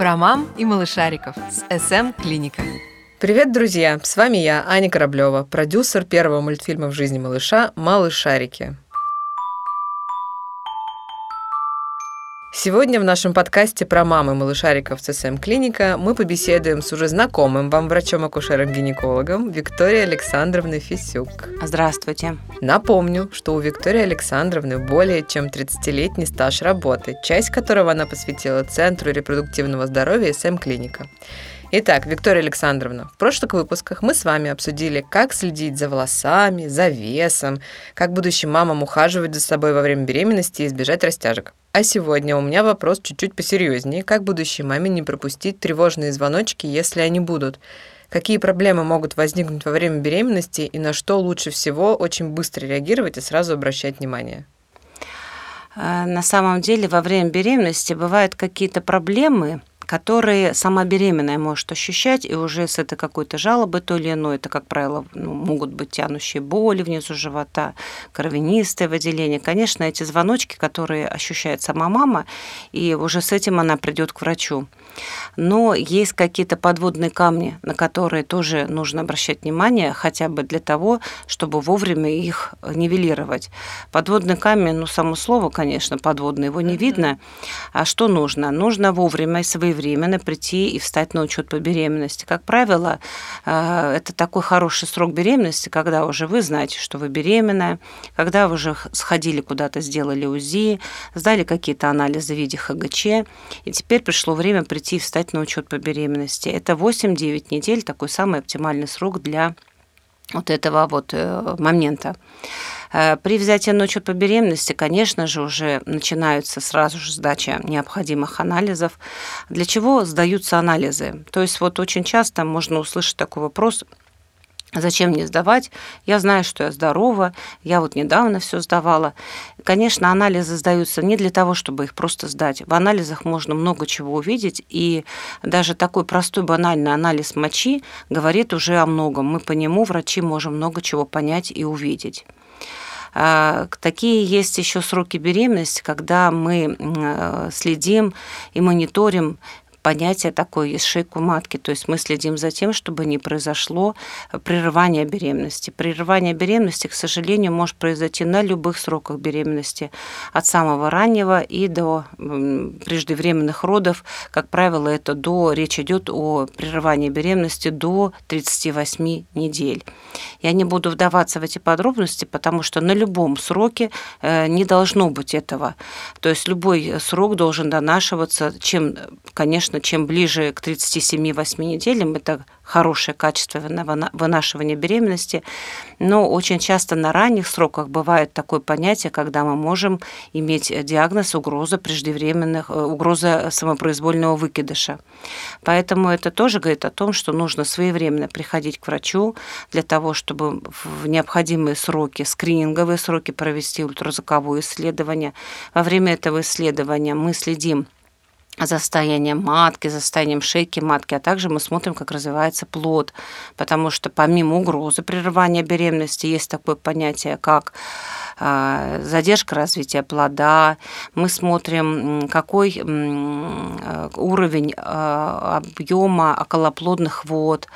Про мам и малышариков с СМ Клиника. Привет, друзья! С вами я, Аня Кораблева, продюсер первого мультфильма в жизни малыша «Малышарики». Сегодня в нашем подкасте про мамы малышариков ЦСМ Клиника мы побеседуем с уже знакомым вам врачом-акушером-гинекологом Викторией Александровной Фисюк. Здравствуйте. Напомню, что у Виктории Александровны более чем 30-летний стаж работы, часть которого она посвятила Центру репродуктивного здоровья СМ Клиника. Итак, Виктория Александровна, в прошлых выпусках мы с вами обсудили, как следить за волосами, за весом, как будущим мамам ухаживать за собой во время беременности и избежать растяжек. А сегодня у меня вопрос чуть-чуть посерьезнее. Как будущей маме не пропустить тревожные звоночки, если они будут? Какие проблемы могут возникнуть во время беременности и на что лучше всего очень быстро реагировать и сразу обращать внимание? Э, на самом деле во время беременности бывают какие-то проблемы, которые сама беременная может ощущать, и уже с этой какой-то жалобы то или иной, это, как правило, ну, могут быть тянущие боли внизу живота, кровянистое выделение. Конечно, эти звоночки, которые ощущает сама мама, и уже с этим она придет к врачу. Но есть какие-то подводные камни, на которые тоже нужно обращать внимание, хотя бы для того, чтобы вовремя их нивелировать. Подводный камень, ну, само слово, конечно, подводный, его не видно. А что нужно? Нужно вовремя и своевременно прийти и встать на учет по беременности. Как правило, э, это такой хороший срок беременности, когда уже вы знаете, что вы беременная, когда вы уже сходили куда-то, сделали УЗИ, сдали какие-то анализы в виде ХГЧ, и теперь пришло время прийти и встать на учет по беременности. Это 8-9 недель, такой самый оптимальный срок для вот этого вот э, момента. Э, при взятии на учет по беременности, конечно же, уже начинаются сразу же сдача необходимых анализов. Для чего сдаются анализы? То есть вот очень часто можно услышать такой вопрос, Зачем мне сдавать? Я знаю, что я здорова, я вот недавно все сдавала. Конечно, анализы сдаются не для того, чтобы их просто сдать. В анализах можно много чего увидеть, и даже такой простой банальный анализ мочи говорит уже о многом. Мы по нему, врачи, можем много чего понять и увидеть. А, такие есть еще сроки беременности, когда мы э, следим и мониторим понятие такое есть шейку матки. То есть мы следим за тем, чтобы не произошло прерывание беременности. Прерывание беременности, к сожалению, может произойти на любых сроках беременности, от самого раннего и до преждевременных родов. Как правило, это до, речь идет о прерывании беременности до 38 недель. Я не буду вдаваться в эти подробности, потому что на любом сроке э, не должно быть этого. То есть любой срок должен донашиваться, чем, конечно, конечно, чем ближе к 37-8 неделям, это хорошее качество вынашивания беременности, но очень часто на ранних сроках бывает такое понятие, когда мы можем иметь диагноз угроза преждевременных, э, угроза самопроизвольного выкидыша. Поэтому это тоже говорит о том, что нужно своевременно приходить к врачу для того, чтобы в необходимые сроки, скрининговые сроки провести ультразвуковое исследование. Во время этого исследования мы следим за состоянием матки, за состоянием шейки матки, а также мы смотрим, как развивается плод, потому что помимо угрозы прерывания беременности есть такое понятие, как а, задержка развития плода, мы смотрим, какой уровень а, объема околоплодных вод,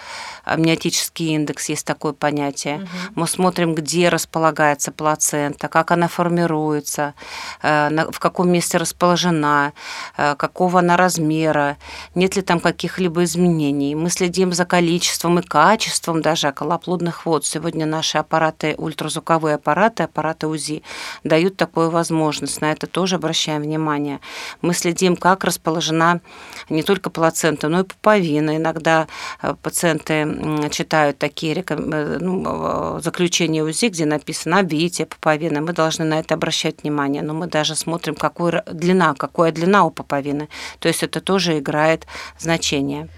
амниотический индекс, есть такое понятие. Угу. Мы смотрим, где располагается плацента, как она формируется, э, в каком месте расположена, э, какого она размера, нет ли там каких-либо изменений. Мы следим за количеством и качеством даже околоплодных вод. Сегодня наши аппараты, ультразвуковые аппараты, аппараты УЗИ, дают такую возможность. На это тоже обращаем внимание. Мы следим, как расположена не только плацента, но и пуповина. Иногда э, пациенты читают такие э, ну, заключения УЗИ, где написано обвитие пуповины, мы должны на это обращать внимание. Но мы даже смотрим, какой длина, какая длина у пуповины. То есть это тоже играет значение.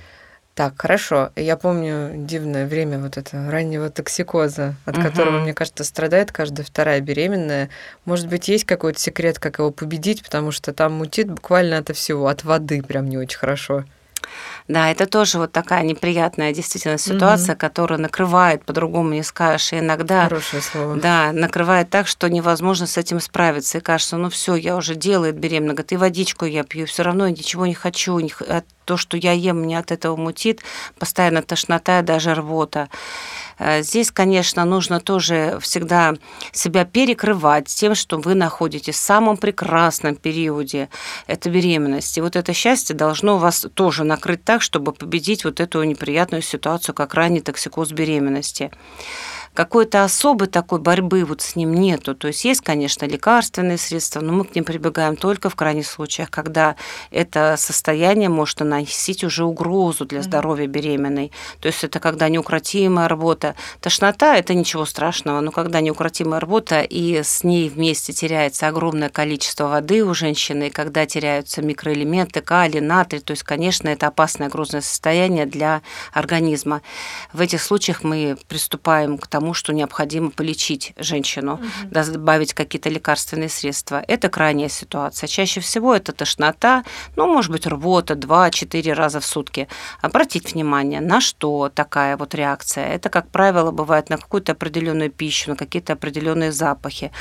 Так, хорошо. Я помню дивное время вот это раннего токсикоза, от угу. которого, мне кажется, страдает каждая вторая беременная. Может быть, есть какой-то секрет, как его победить, потому что там мутит буквально от всего, от воды прям не очень хорошо. Да, это тоже вот такая неприятная действительно ситуация, угу. которая накрывает, по-другому не скажешь, и иногда... Хорошее слово. Да, накрывает так, что невозможно с этим справиться. И кажется, ну все, я уже делает беременна, говорит, и водичку я пью, все равно я ничего не хочу, не, то, что я ем, мне от этого мутит, постоянно тошнота и даже рвота. Э, здесь, конечно, нужно тоже всегда себя перекрывать тем, что вы находитесь в самом прекрасном периоде этой беременности. Вот это счастье должно вас тоже накрыть так, чтобы победить вот эту неприятную ситуацию, как ранний токсикоз беременности какой-то особой такой борьбы вот с ним нету. То есть есть, конечно, лекарственные средства, но мы к ним прибегаем только в крайних случаях, когда это состояние может наносить уже угрозу для здоровья беременной. То есть это когда неукротимая работа. Тошнота – это ничего страшного, но когда неукротимая работа и с ней вместе теряется огромное количество воды у женщины, и когда теряются микроэлементы, калий, натрий, то есть, конечно, это опасное грузное состояние для организма. В этих случаях мы приступаем к тому, тому, что необходимо полечить женщину, угу. добавить какие-то лекарственные средства. Это крайняя ситуация. Чаще всего это тошнота, ну, может быть, рвота 2-4 раза в сутки. Обратить внимание, на что такая вот реакция. Это, как правило, бывает на какую-то определенную пищу, на какие-то определенные запахи.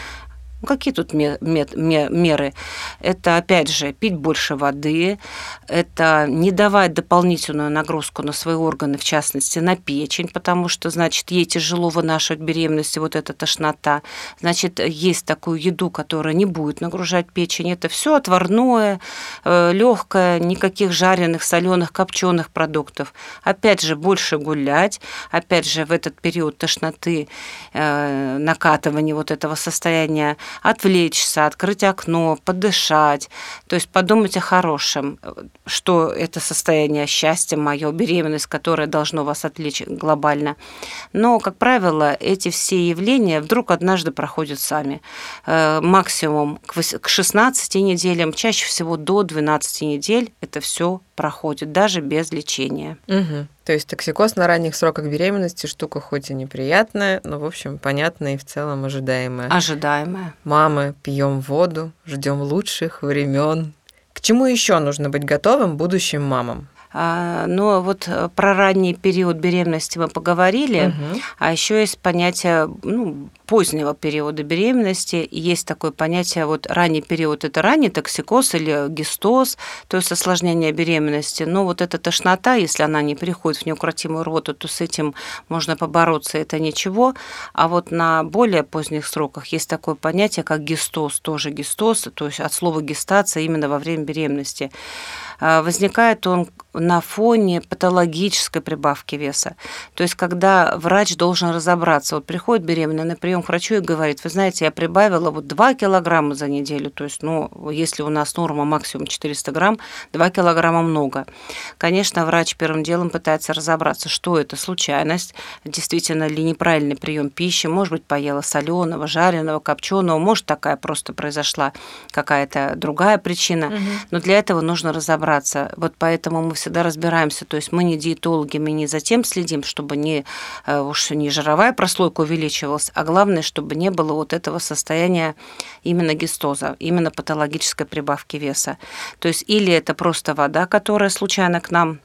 Ну, какие тут меры? Это, опять же, пить больше воды, это не давать дополнительную нагрузку на свои органы, в частности, на печень, потому что, значит, ей тяжело вынашивать беременность, вот эта тошнота. Значит, есть такую еду, которая не будет нагружать печень. Это все отварное, э, легкое, никаких жареных, соленых, копченых продуктов. Опять же, больше гулять. Опять же, в этот период тошноты, э, накатывания вот этого состояния отвлечься, открыть окно, подышать, то есть подумать о хорошем, что это состояние счастья мое, беременность, которое должно вас отвлечь глобально. Но, как правило, эти все явления вдруг однажды проходят сами. Э, максимум к 16 неделям, чаще всего до 12 недель это все проходит, даже без лечения. Угу. То есть токсикоз на ранних сроках беременности штука хоть и неприятная, но, в общем, понятная и в целом ожидаемая. Ожидаемая. Мамы, пьем воду, ждем лучших времен. К чему еще нужно быть готовым будущим мамам? А, но вот э, про ранний период беременности мы поговорили, угу. а еще есть понятие ну, позднего периода беременности. Есть такое понятие, вот ранний период – это ранний токсикоз или гистоз, то есть осложнение беременности. Но вот эта тошнота, если она не переходит в неукротимую рвоту, то с этим можно побороться, это ничего. А вот на более поздних сроках есть такое понятие, как гистоз, тоже гистоз, то есть от слова гестация именно во время беременности. А, возникает он на фоне патологической прибавки веса. То есть, когда врач должен разобраться, вот приходит беременная на прием к врачу и говорит, вы знаете, я прибавила вот 2 килограмма за неделю, то есть, ну, если у нас норма максимум 400 грамм, 2 килограмма много. Конечно, врач первым делом пытается разобраться, что это, случайность, действительно ли неправильный прием пищи, может быть, поела соленого, жареного, копченого, может, такая просто произошла какая-то другая причина, угу. но для этого нужно разобраться. Вот поэтому мы всегда разбираемся. То есть мы не диетологи, мы не за тем следим, чтобы не, э, уж не жировая прослойка увеличивалась, а главное, чтобы не было вот этого состояния именно гистоза, именно патологической прибавки веса. То есть или это просто вода, которая случайно к нам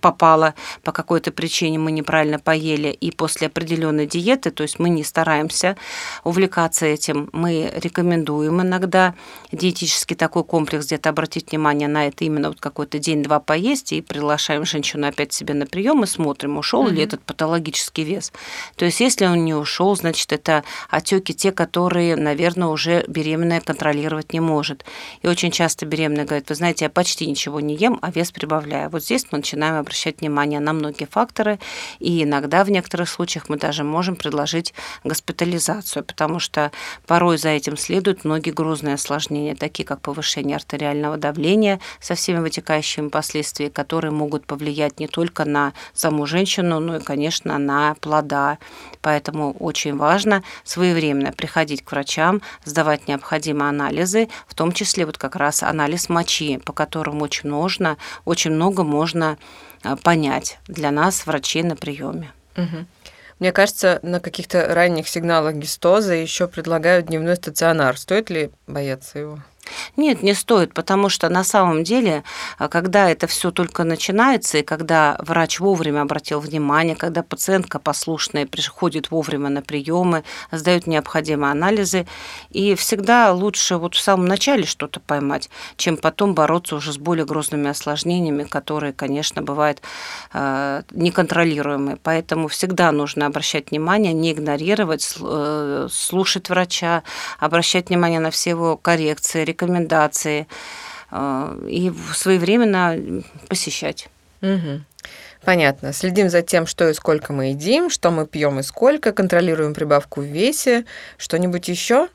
попала по какой-то причине, мы неправильно поели, и после определенной диеты, то есть мы не стараемся увлекаться этим, мы рекомендуем иногда диетический такой комплекс, где-то обратить внимание на это именно вот какой-то день-два поесть, и приглашаем женщину опять себе на прием и смотрим, ушел угу. ли этот патологический вес. То есть если он не ушел, значит, это отеки те, которые, наверное, уже беременная контролировать не может. И очень часто беременная говорит, вы знаете, я почти ничего не ем, а вес прибавляю. Вот здесь мы начинаем обращать внимание на многие факторы, и иногда в некоторых случаях мы даже можем предложить госпитализацию, потому что порой за этим следуют многие грузные осложнения, такие как повышение артериального давления со всеми вытекающими последствиями, которые могут повлиять не только на саму женщину, но и, конечно, на плода. Поэтому очень важно своевременно приходить к врачам, сдавать необходимые анализы, в том числе вот как раз анализ мочи, по которому очень нужно, очень много можно а, понять для нас, врачей на приеме. Угу. Мне кажется, на каких-то ранних сигналах гистоза еще предлагают дневной стационар. Стоит ли бояться его? Нет, не стоит, потому что на самом деле, а, когда это все только начинается, и когда врач вовремя обратил внимание, когда пациентка послушная приходит вовремя на приемы, сдает необходимые анализы, и всегда лучше вот в самом начале что-то поймать, чем потом бороться уже с более грозными осложнениями, которые, конечно, бывают э, неконтролируемые. Поэтому всегда нужно обращать внимание, не игнорировать, э, слушать врача, обращать внимание на все его коррекции, рекомендации э, и своевременно посещать. Угу. Понятно. Следим за тем, что и сколько мы едим, что мы пьем и сколько, контролируем прибавку в весе. Что-нибудь еще?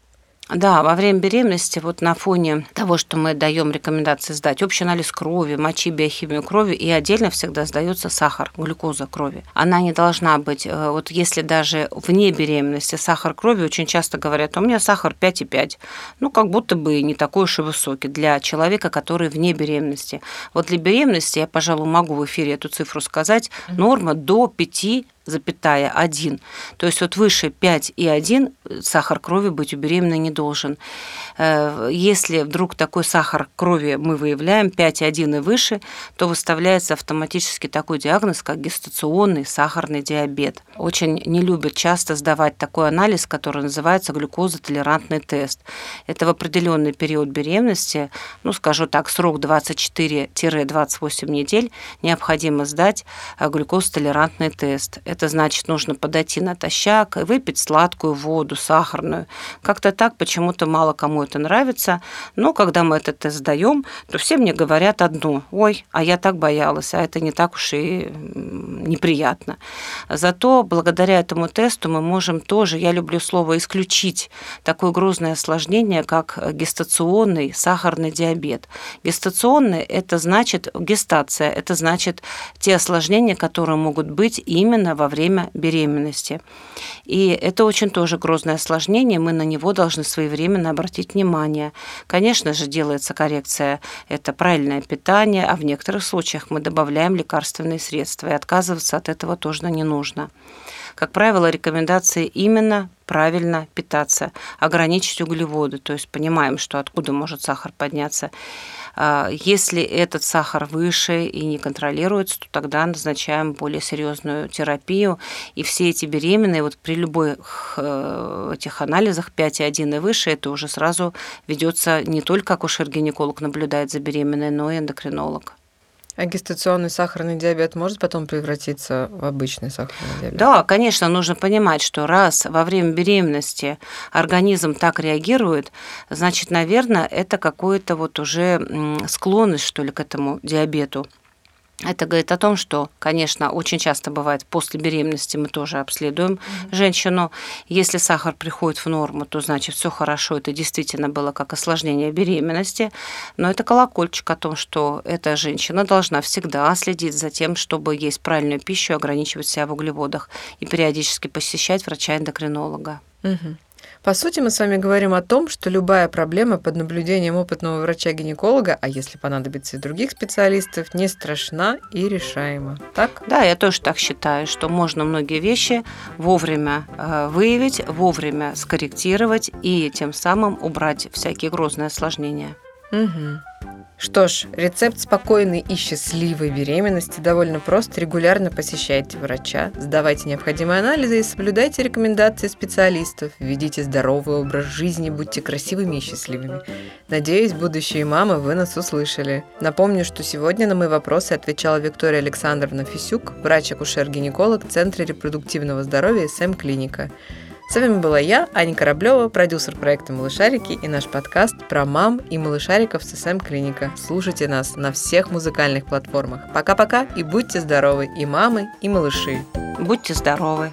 Да, во время беременности, вот на фоне того, что мы даем рекомендации сдать общий анализ крови, мочи, биохимию крови, и отдельно всегда сдается сахар, глюкоза крови. Она не должна быть, э, вот если даже вне беременности сахар крови, очень часто говорят, у меня сахар 5,5, ну, как будто бы не такой уж и высокий для человека, который вне беременности. Вот для беременности я, пожалуй, могу в эфире эту цифру сказать, норма до 5 запятая 1. То есть вот выше 5 и 1 сахар крови быть у беременной не должен. Э, если вдруг такой сахар крови мы выявляем 5,1 и выше, то выставляется автоматически такой диагноз, как гестационный сахарный диабет. Очень не любят часто сдавать такой анализ, который называется глюкозотолерантный тест. Это в определенный период беременности, ну, скажу так, срок 24-28 недель, необходимо сдать э, глюкозотолерантный тест. Это значит, нужно подойти натощак и выпить сладкую воду, сахарную. Как-то так почему-то мало кому это нравится. Но когда мы этот тест сдаем, то все мне говорят одно. Ой, а я так боялась, а это не так уж и неприятно. Зато благодаря этому тесту мы можем тоже, я люблю слово исключить, такое грозное осложнение, как гестационный сахарный диабет. Гестационный – это значит гестация, это значит те осложнения, которые могут быть именно во время беременности. И это очень тоже грозное осложнение, мы на него должны своевременно обратить внимание. Конечно же, делается коррекция, это правильное питание, а в некоторых случаях мы добавляем лекарственные средства, и отказываться от этого тоже не нужно. Как правило, рекомендации именно правильно питаться, ограничить углеводы, то есть понимаем, что откуда может сахар подняться. А, если этот сахар выше и не контролируется, то тогда назначаем более серьезную терапию. И все эти беременные, вот при любых э, этих анализах 5,1 и выше, это уже сразу ведется не только акушер-гинеколог наблюдает за беременной, но и эндокринолог. А гестационный сахарный диабет может потом превратиться в обычный сахарный диабет? Да, конечно, нужно понимать, что раз во время беременности организм так реагирует, значит, наверное, это какое-то вот уже склонность, что ли, к этому диабету. Это говорит о том, что, конечно, очень часто бывает после беременности мы тоже обследуем mm-hmm. женщину. Если сахар приходит в норму, то значит все хорошо. Это действительно было как осложнение беременности. Но это колокольчик о том, что эта женщина должна всегда следить за тем, чтобы есть правильную пищу, ограничивать себя в углеводах и периодически посещать врача-эндокринолога. Mm-hmm. По сути, мы с вами говорим о том, что любая проблема под наблюдением опытного врача-гинеколога, а если понадобится и других специалистов, не страшна и решаема. Так? Да, я тоже так считаю, что можно многие вещи вовремя э, выявить, вовремя скорректировать и тем самым убрать всякие грозные осложнения. Угу. Что ж, рецепт спокойной и счастливой беременности довольно прост. Регулярно посещайте врача, сдавайте необходимые анализы и соблюдайте рекомендации специалистов. Ведите здоровый образ жизни, будьте красивыми и счастливыми. Надеюсь, будущие мамы вы нас услышали. Напомню, что сегодня на мои вопросы отвечала Виктория Александровна Фисюк, врач-акушер-гинеколог Центра репродуктивного здоровья СМ Клиника. С вами была я, Аня Кораблева, продюсер проекта «Малышарики» и наш подкаст про мам и малышариков с СМ Клиника. Слушайте нас на всех музыкальных платформах. Пока-пока и будьте здоровы, и мамы, и малыши. Будьте здоровы!